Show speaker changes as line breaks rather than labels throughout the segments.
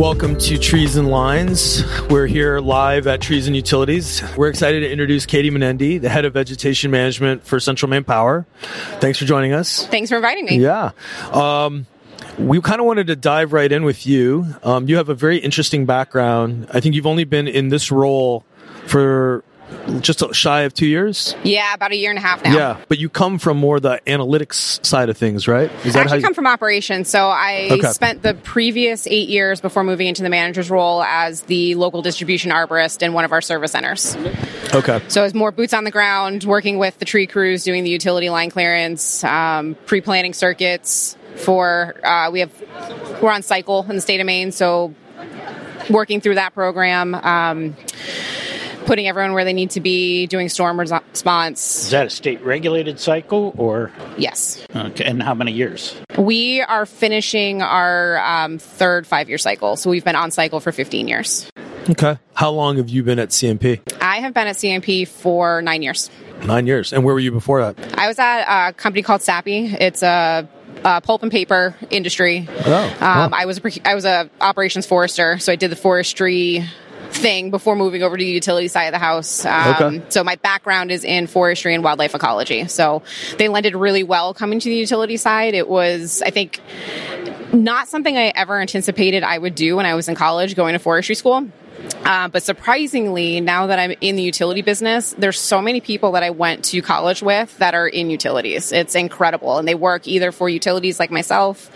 Welcome to Trees and Lines. We're here live at Trees and Utilities. We're excited to introduce Katie Manende, the head of vegetation management for Central Maine Power. Thanks for joining us.
Thanks for inviting me.
Yeah. Um, we kind of wanted to dive right in with you. Um, you have a very interesting background. I think you've only been in this role for just shy of two years.
Yeah, about a year and a half now.
Yeah, but you come from more the analytics side of things, right?
Is I actually you... come from operations. So I okay. spent the previous eight years before moving into the manager's role as the local distribution arborist in one of our service centers.
Okay.
So it's more boots on the ground, working with the tree crews, doing the utility line clearance, um, pre-planning circuits for. Uh, we have we're on cycle in the state of Maine, so working through that program. Um, putting everyone where they need to be, doing storm response.
Is that a state regulated cycle or?
Yes.
Okay. And how many years?
We are finishing our um, third five year cycle. So we've been on cycle for 15 years.
Okay. How long have you been at CMP?
I have been at CMP for nine years.
Nine years. And where were you before that?
I was at a company called Sappi. It's a uh, pulp and paper industry.
Oh,
um, I was a, I was a operations forester, so I did the forestry thing before moving over to the utility side of the house. Um, okay. So my background is in forestry and wildlife ecology. So they lended really well coming to the utility side. It was, I think, not something I ever anticipated I would do when I was in college going to forestry school. Uh, but surprisingly, now that I'm in the utility business, there's so many people that I went to college with that are in utilities. It's incredible, and they work either for utilities like myself,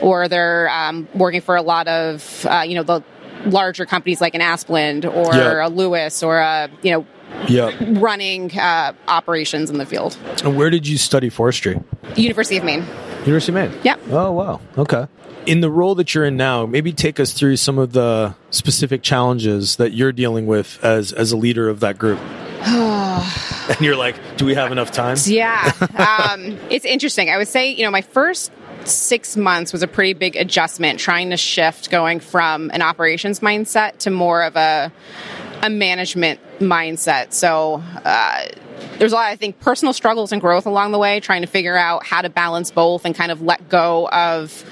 or they're um, working for a lot of uh, you know the larger companies like an Asplund or yep. a Lewis or a you know
yep.
running uh, operations in the field.
And where did you study forestry?
University of Maine.
University of Maine.
Yep.
Oh wow. Okay. In the role that you're in now, maybe take us through some of the specific challenges that you're dealing with as as a leader of that group. and you're like, do we have enough time?
Yeah. Um, it's interesting. I would say, you know, my first six months was a pretty big adjustment trying to shift going from an operations mindset to more of a a management mindset. So uh, there's a lot, I think, personal struggles and growth along the way, trying to figure out how to balance both and kind of let go of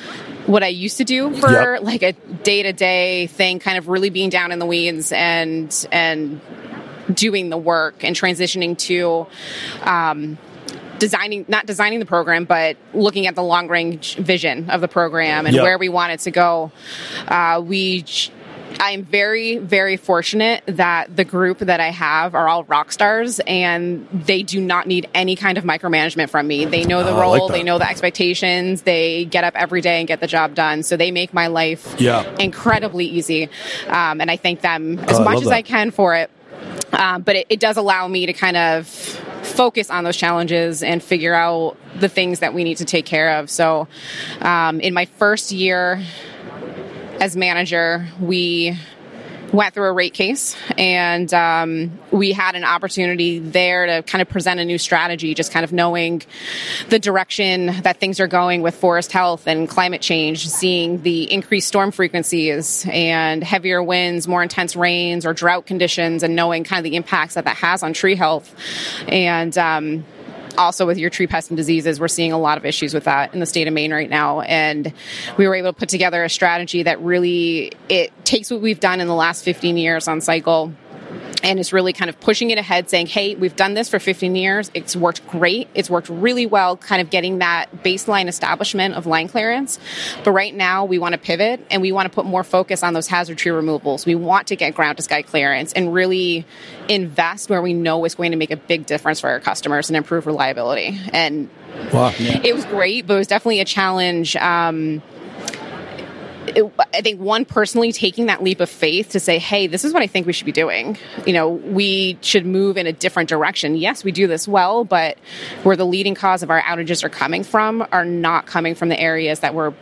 what I used to do for yep. like a day to day thing, kind of really being down in the weeds and and doing the work and transitioning to um, designing not designing the program but looking at the long range vision of the program and yep. where we want it to go uh, we I am very, very fortunate that the group that I have are all rock stars and they do not need any kind of micromanagement from me. They know the oh, role, like they know the expectations, they get up every day and get the job done. So they make my life
yeah.
incredibly easy. Um, and I thank them as oh, much I as that. I can for it. Um, but it, it does allow me to kind of focus on those challenges and figure out the things that we need to take care of. So, um, in my first year as manager, we went through a rate case and um, we had an opportunity there to kind of present a new strategy just kind of knowing the direction that things are going with forest health and climate change seeing the increased storm frequencies and heavier winds more intense rains or drought conditions and knowing kind of the impacts that that has on tree health. And um, also with your tree pests and diseases, we're seeing a lot of issues with that in the state of Maine right now. And we were able to put together a strategy that really it takes what we've done in the last 15 years on cycle and is really kind of pushing it ahead, saying, hey, we've done this for 15 years. It's worked great. It's worked really well, kind of getting that baseline establishment of line clearance. But right now, we want to pivot and we want to put more focus on those hazard tree removals. We want to get ground to sky clearance and really invest where we know it's going to make a big difference for our customers and improve reliability. And
wow, yeah.
it was great, but it was definitely a challenge. Um, I think one personally taking that leap of faith to say, hey, this is what I think we should be doing. You know, we should move in a different direction. Yes, we do this well, but where the leading cause of our outages are coming from are not coming from the areas that we're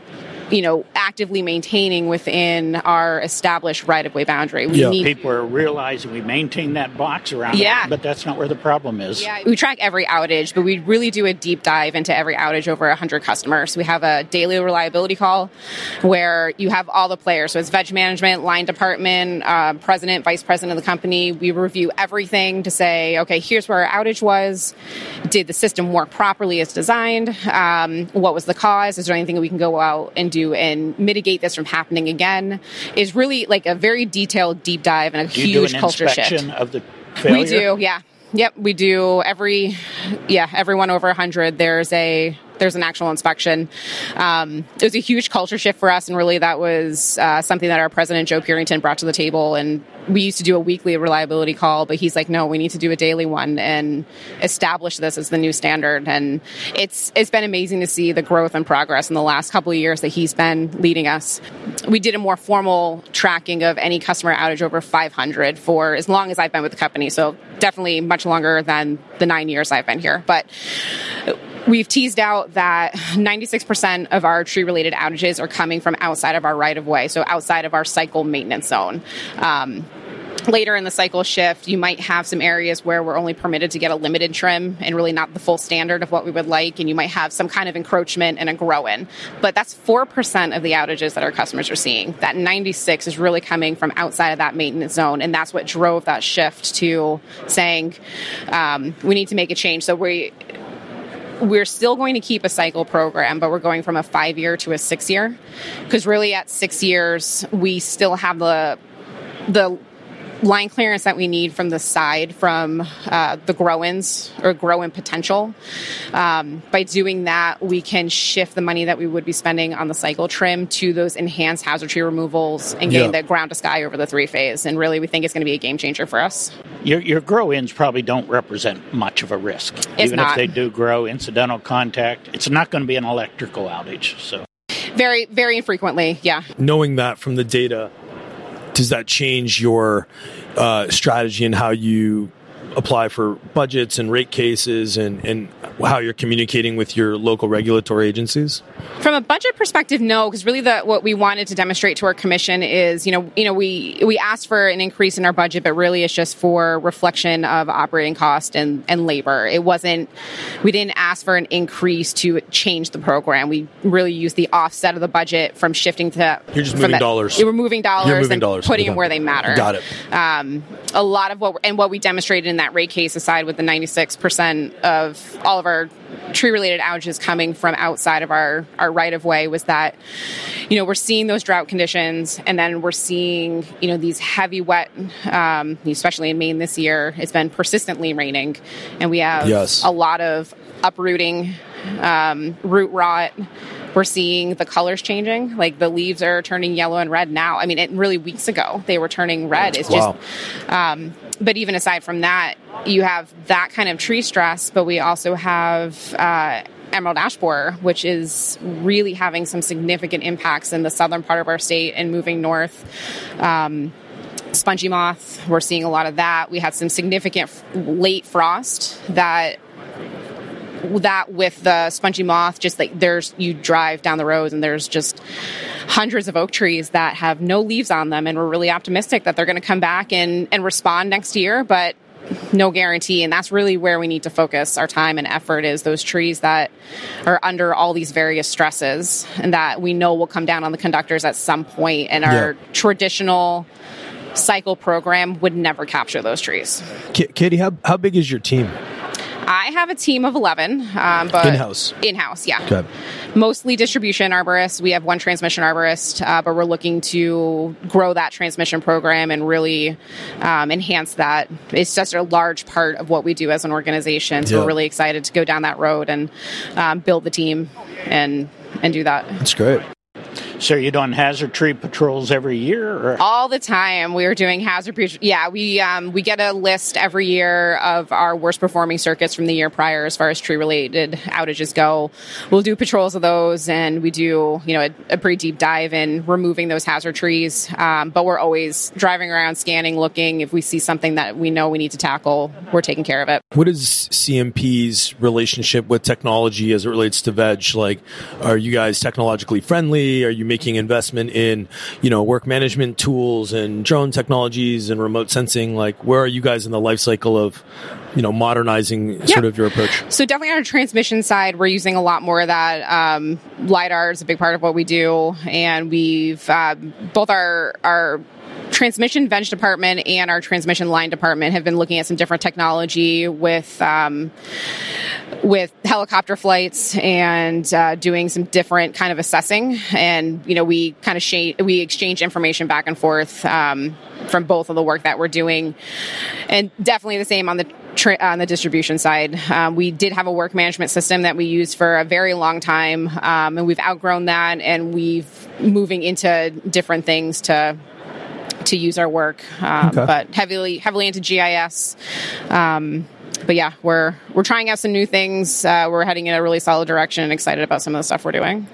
you know, actively maintaining within our established right of way boundary.
We yeah. need people are realizing we maintain that box around yeah. it, but that's not where the problem is.
Yeah, we track every outage, but we really do a deep dive into every outage over 100 customers. We have a daily reliability call where you have all the players. So it's veg management, line department, uh, president, vice president of the company. We review everything to say, okay, here's where our outage was. Did the system work properly as designed? Um, what was the cause? Is there anything we can go out and do and mitigate this from happening again is really like a very detailed deep dive and a
do
huge culture
shift.
Of
the failure?
We do, yeah. Yep, we do every, yeah, everyone over 100. There's a there's an actual inspection. Um, it was a huge culture shift for us, and really that was uh, something that our president Joe Purington brought to the table. And we used to do a weekly reliability call, but he's like, no, we need to do a daily one and establish this as the new standard. And it's it's been amazing to see the growth and progress in the last couple of years that he's been leading us. We did a more formal tracking of any customer outage over 500 for as long as I've been with the company, so definitely much longer than the nine years I've been here, but We've teased out that 96% of our tree related outages are coming from outside of our right of way, so outside of our cycle maintenance zone. Um, later in the cycle shift, you might have some areas where we're only permitted to get a limited trim and really not the full standard of what we would like. And you might have some kind of encroachment and a grow in. But that's 4% of the outages that our customers are seeing. That 96 is really coming from outside of that maintenance zone. And that's what drove that shift to saying um, we need to make a change. So we, we're still going to keep a cycle program, but we're going from a five year to a six year. Because really, at six years, we still have the the line clearance that we need from the side from uh, the grow-ins or grow-in potential. Um, by doing that, we can shift the money that we would be spending on the cycle trim to those enhanced hazard tree removals and getting the ground to sky over the three phase. And really, we think it's going to be a game changer for us.
Your, your grow-ins probably don't represent much of a risk.
It's
Even
not.
if they do grow incidental contact, it's not going to be an electrical outage. So
very, very infrequently, yeah.
Knowing that from the data, does that change your uh, strategy and how you apply for budgets and rate cases and, and how you're communicating with your local regulatory agencies?
From a budget perspective, no, because really the what we wanted to demonstrate to our commission is, you know, you know, we we asked for an increase in our budget, but really it's just for reflection of operating cost and, and labor. It wasn't we didn't ask for an increase to change the program. We really used the offset of the budget from shifting to
You're just moving
that,
dollars.
We were moving dollars
moving
and
dollars.
putting them where they matter.
Got it.
Um, a lot of what and what we demonstrated in that rate case aside with the 96% of all of our tree related outages coming from outside of our, our right of way was that, you know, we're seeing those drought conditions and then we're seeing, you know, these heavy wet, um, especially in Maine this year, it's been persistently raining and we have
yes.
a lot of uprooting, um, root rot. We're seeing the colors changing. Like the leaves are turning yellow and red now. I mean, it really weeks ago they were turning red. It's
wow.
just, um, but even aside from that, you have that kind of tree stress, but we also have uh, emerald ash borer, which is really having some significant impacts in the southern part of our state and moving north. Um, spongy moth, we're seeing a lot of that. We had some significant late frost that that with the spongy moth, just like there's you drive down the roads and there's just hundreds of oak trees that have no leaves on them, and we're really optimistic that they're going to come back and and respond next year, but. No guarantee, and that's really where we need to focus our time and effort is those trees that are under all these various stresses and that we know will come down on the conductors at some point, and our yeah. traditional cycle program would never capture those trees.
Katie, how, how big is your team?
I have a team of 11, um, but
in house.
In house, yeah.
Okay.
Mostly distribution arborists. We have one transmission arborist, uh, but we're looking to grow that transmission program and really um, enhance that. It's just a large part of what we do as an organization. So yeah. we're really excited to go down that road and um, build the team and and do that.
That's great.
So you doing hazard tree patrols every year? Or?
All the time. We are doing hazard patrols. Yeah, we um, we get a list every year of our worst performing circuits from the year prior as far as tree related outages go. We'll do patrols of those, and we do you know a, a pretty deep dive in removing those hazard trees. Um, but we're always driving around, scanning, looking. If we see something that we know we need to tackle, we're taking care of it.
What is CMP's relationship with technology as it relates to veg? Like, are you guys technologically friendly? Are you making investment in, you know, work management tools and drone technologies and remote sensing? Like, where are you guys in the life cycle of, you know, modernizing yeah. sort of your approach?
So definitely on our transmission side, we're using a lot more of that. Um, LiDAR is a big part of what we do. And we've, uh, both our, our transmission bench department and our transmission line department have been looking at some different technology with um, with helicopter flights and uh, doing some different kind of assessing. And you know, we kind of sh- we exchange information back and forth um, from both of the work that we're doing, and definitely the same on the on the distribution side. Um, we did have a work management system that we used for a very long time, um, and we've outgrown that, and we've moving into different things to to use our work, um, okay. but heavily heavily into GIS. Um, but yeah, we're we're trying out some new things. Uh, we're heading in a really solid direction and excited about some of the stuff we're doing.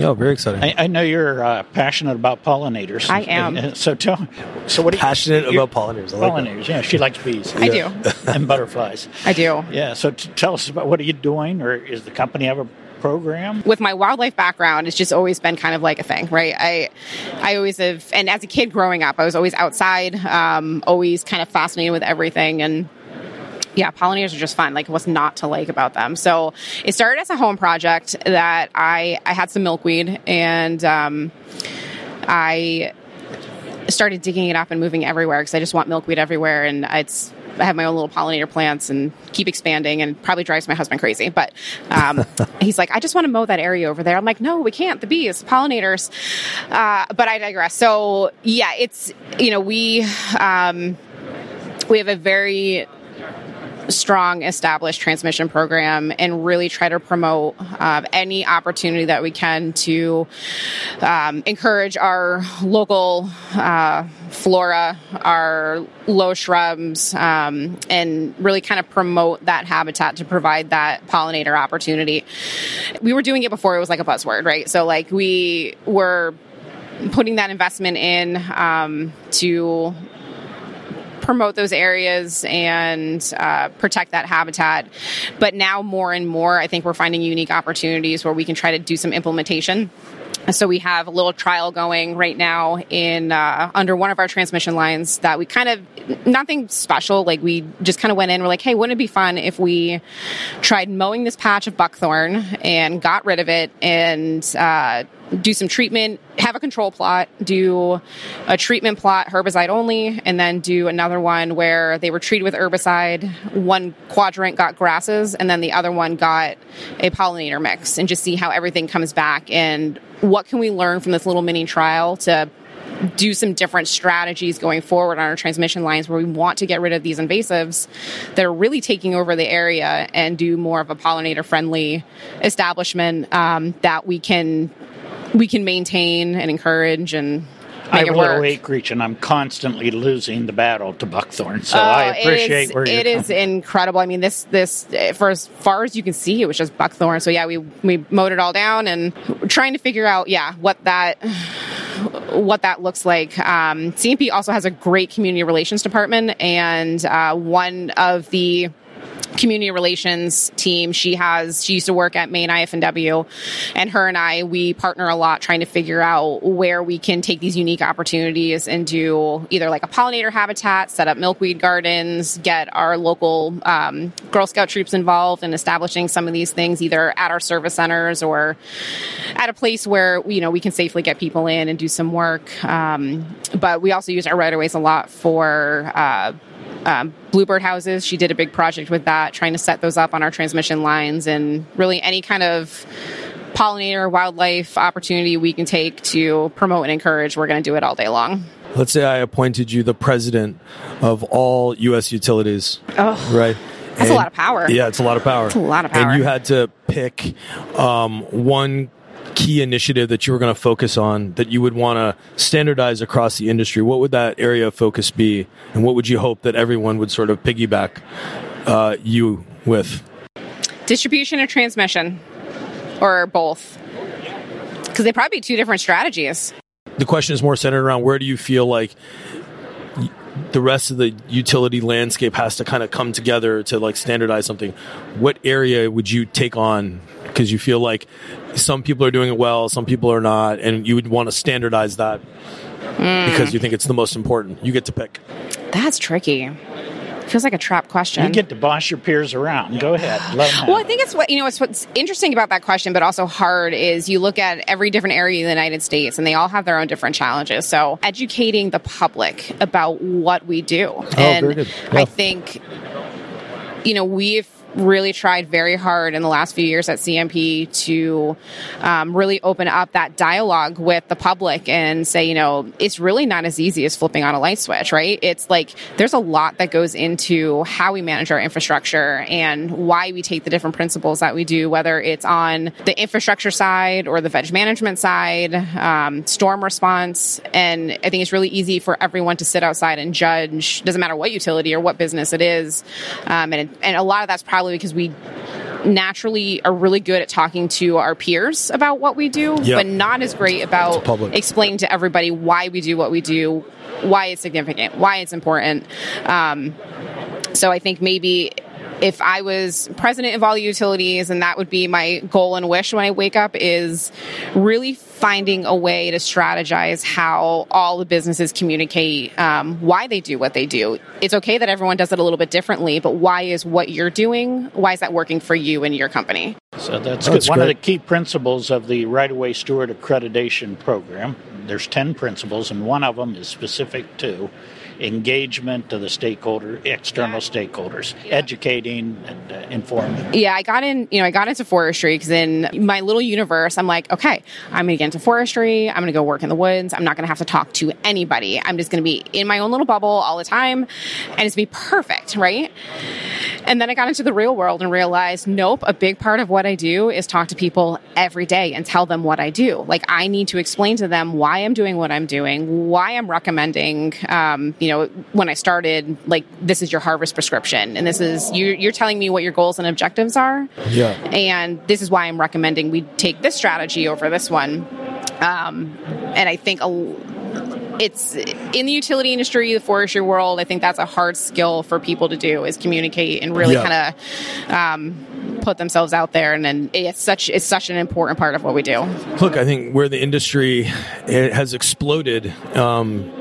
Oh, very exciting!
I, I know you're uh, passionate about pollinators.
I am.
So tell, so what? Are you
passionate
you,
about pollinators?
I like pollinators. That. Yeah, she likes bees.
I do.
and butterflies.
I do.
Yeah. So t- tell us about what are you doing, or is the company have a program?
With my wildlife background, it's just always been kind of like a thing, right? I, I always have, and as a kid growing up, I was always outside, um, always kind of fascinated with everything, and yeah, pollinators are just fun. Like, what's not to like about them? So it started as a home project that I I had some milkweed and um, I started digging it up and moving everywhere because I just want milkweed everywhere, and it's I have my own little pollinator plants and keep expanding and probably drives my husband crazy. But um, he's like, I just want to mow that area over there. I'm like, no, we can't. The bees, pollinators. Uh, but I digress. So yeah, it's you know we um, we have a very strong established transmission program and really try to promote uh, any opportunity that we can to um, encourage our local uh, flora, our low shrubs, um, and really kind of promote that habitat to provide that pollinator opportunity. We were doing it before it was like a buzzword, right? So, like, we were putting that investment in um, to promote those areas and uh, protect that habitat. But now, more and more, I think we're finding unique opportunities where we can try to do some implementation. So we have a little trial going right now in uh, under one of our transmission lines that we kind of nothing special. Like we just kind of went in. We're like, hey, wouldn't it be fun if we tried mowing this patch of buckthorn and got rid of it and uh, do some treatment, have a control plot, do a treatment plot, herbicide only, and then do another one where they were treated with herbicide. One quadrant got grasses, and then the other one got a pollinator mix, and just see how everything comes back and what can we learn from this little mini trial to do some different strategies going forward on our transmission lines where we want to get rid of these invasives that are really taking over the area and do more of a pollinator friendly establishment um, that we can we can maintain and encourage and
I have a little acreage, and I'm constantly losing the battle to buckthorn. So uh, I appreciate
it is,
where
it is incredible. I mean, this this for as far as you can see, it was just buckthorn. So yeah, we we mowed it all down, and trying to figure out yeah what that what that looks like. Um, CMP also has a great community relations department, and uh, one of the community relations team. She has she used to work at Maine IF&W, and her and I we partner a lot trying to figure out where we can take these unique opportunities and do either like a pollinator habitat, set up milkweed gardens, get our local um, Girl Scout troops involved in establishing some of these things either at our service centers or at a place where you know we can safely get people in and do some work. Um, but we also use our right of ways a lot for. Uh, um, bluebird houses. She did a big project with that, trying to set those up on our transmission lines and really any kind of pollinator wildlife opportunity we can take to promote and encourage. We're going to do it all day long.
Let's say I appointed you the president of all U.S. utilities.
Oh,
right.
That's and, a lot of power.
Yeah, it's a lot of power.
It's a lot of power.
And you had to pick um, one key initiative that you were going to focus on that you would want to standardize across the industry, what would that area of focus be? And what would you hope that everyone would sort of piggyback uh, you with?
Distribution or transmission, or both? Because they probably be two different strategies.
The question is more centered around where do you feel like the rest of the utility landscape has to kind of come together to like standardize something. What area would you take on because you feel like some people are doing it well, some people are not, and you would want to standardize that mm. because you think it's the most important. You get to pick.
That's tricky. feels like a trap question.
You get to boss your peers around. Go ahead.
well, I think it's what you know. It's what's interesting about that question, but also hard is you look at every different area in the United States, and they all have their own different challenges. So educating the public about what we do,
oh,
and
yeah.
I think you know we've really tried very hard in the last few years at CMP to um, really open up that dialogue with the public and say, you know, it's really not as easy as flipping on a light switch, right? It's like there's a lot that goes into how we manage our infrastructure and why we take the different principles that we do, whether it's on the infrastructure side or the veg management side, um, storm response. And I think it's really easy for everyone to sit outside and judge, doesn't matter what utility or what business it is. Um, and, and a lot of that's probably probably because we naturally are really good at talking to our peers about what we do, yep. but not as great about explaining to everybody why we do what we do, why it's significant, why it's important. Um, so I think maybe if I was president of all utilities, and that would be my goal and wish when I wake up, is really finding a way to strategize how all the businesses communicate um, why they do what they do. It's okay that everyone does it a little bit differently, but why is what you're doing, why is that working for you and your company?
So that's, that's one great. of the key principles of the Right of Way Steward Accreditation Program. There's 10 principles, and one of them is specific to engagement to the stakeholder, external stakeholders, educating and uh, informing.
Yeah, I got in, you know, I got into forestry because in my little universe, I'm like, okay, I'm going to get into forestry. I'm going to go work in the woods. I'm not going to have to talk to anybody. I'm just going to be in my own little bubble all the time and it's be perfect, right? And then I got into the real world and realized, nope, a big part of what I do is talk to people every day and tell them what I do. Like I need to explain to them why I'm doing what I'm doing, why I'm recommending, um, you know, when I started, like this is your harvest prescription, and this is you, you're telling me what your goals and objectives are.
Yeah.
And this is why I'm recommending we take this strategy over this one. Um, and I think a, it's in the utility industry, the forestry world. I think that's a hard skill for people to do is communicate and really yeah. kind of um, put themselves out there. And, then it's such it's such an important part of what we do.
Look, I think where the industry has exploded. Um,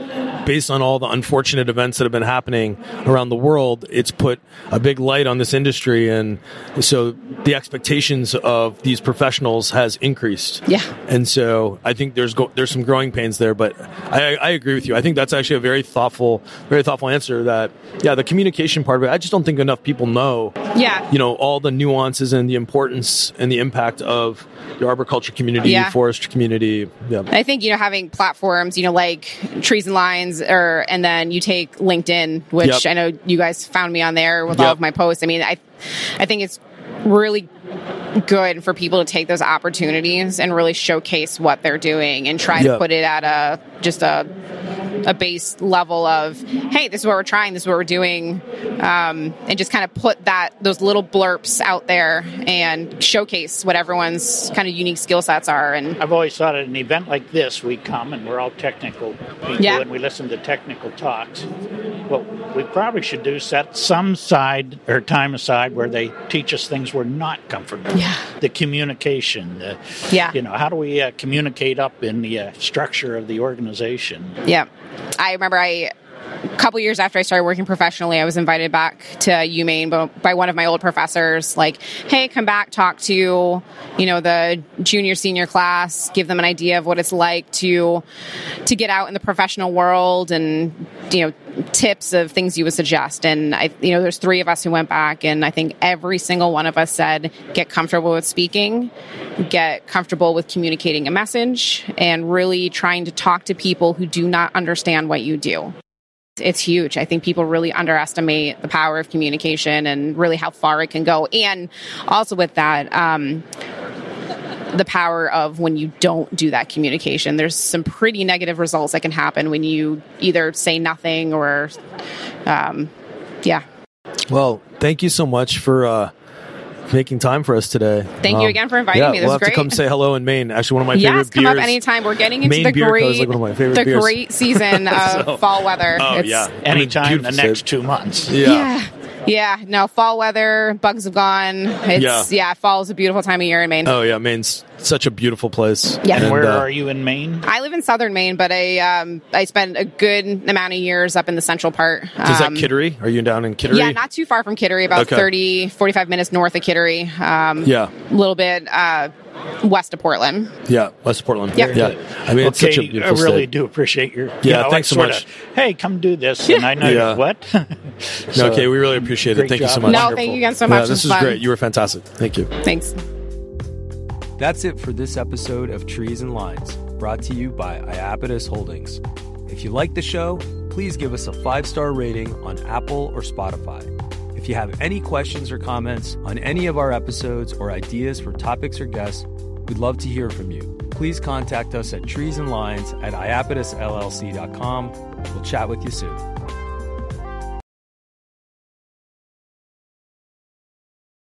based on all the unfortunate events that have been happening around the world, it's put a big light on this industry, and so the expectations of these professionals has increased.
Yeah,
and so I think there's go- there's some growing pains there, but I, I agree with you. I think that's actually a very thoughtful, very thoughtful answer. That yeah, the communication part of it, I just don't think enough people know.
Yeah,
you know all the nuances and the importance and the impact of the arboriculture community, yeah. forestry community. Yeah,
I think you know having platforms, you know, like trees and lines or and then you take LinkedIn, which yep. I know you guys found me on there with yep. all of my posts. I mean, I I think it's really good for people to take those opportunities and really showcase what they're doing and try yep. to put it at a just a a base level of hey this is what we're trying this is what we're doing um, and just kind of put that those little blurps out there and showcase what everyone's kind of unique skill sets are and
i've always thought at an event like this we come and we're all technical people yeah. and we listen to technical talks what we probably should do set some side or time aside where they teach us things we're not comfortable
yeah.
the communication the,
yeah.
you know how do we uh, communicate up in the uh, structure of the organization?
Yeah. I remember I a couple years after I started working professionally, I was invited back to UMaine by one of my old professors. Like, hey, come back, talk to you know the junior senior class, give them an idea of what it's like to to get out in the professional world, and you know tips of things you would suggest. And I, you know, there's three of us who went back, and I think every single one of us said, get comfortable with speaking, get comfortable with communicating a message, and really trying to talk to people who do not understand what you do. It's huge. I think people really underestimate the power of communication and really how far it can go. And also with that, um, the power of when you don't do that communication. There's some pretty negative results that can happen when you either say nothing or, um, yeah.
Well, thank you so much for uh, making time for us today.
Thank um, you again for inviting
yeah,
me.
This
we'll
have
great.
to come say hello in Maine. Actually, one of my
yes,
favorite
come up anytime. We're getting into
Maine
the
beer
great,
like one of my favorite
the
beers.
great season of so, fall weather.
Oh
it's,
yeah,
anytime the next two months.
Yeah.
yeah. Yeah, no, fall weather, bugs have gone. It's, yeah. yeah, fall is a beautiful time of year in Maine.
Oh, yeah, Maine's such a beautiful place.
Yeah.
And, and where uh, are you in Maine?
I live in southern Maine, but I um, I spent a good amount of years up in the central part.
Um, is that um, Kittery? Are you down in Kittery?
Yeah, not too far from Kittery, about okay. 30, 45 minutes north of Kittery. Um,
yeah.
A little bit uh, west of Portland.
Yeah, west of Portland.
Yep.
Yeah. I mean, it's
okay,
such a beautiful
I really
state.
do appreciate your.
Yeah,
you know,
thanks so much.
Of, hey, come do this, and I know
yeah.
what.
so, okay, we really appreciate it. Thank job. you so much.
No, Wonderful. thank you again so much.
Yeah, this was great. You were fantastic. Thank you.
Thanks.
That's it for this episode of Trees and Lines, brought to you by Iapetus Holdings. If you like the show, please give us a five star rating on Apple or Spotify. If you have any questions or comments on any of our episodes or ideas for topics or guests, we'd love to hear from you. Please contact us at treesandlines at iapetusllc.com. We'll chat with you soon.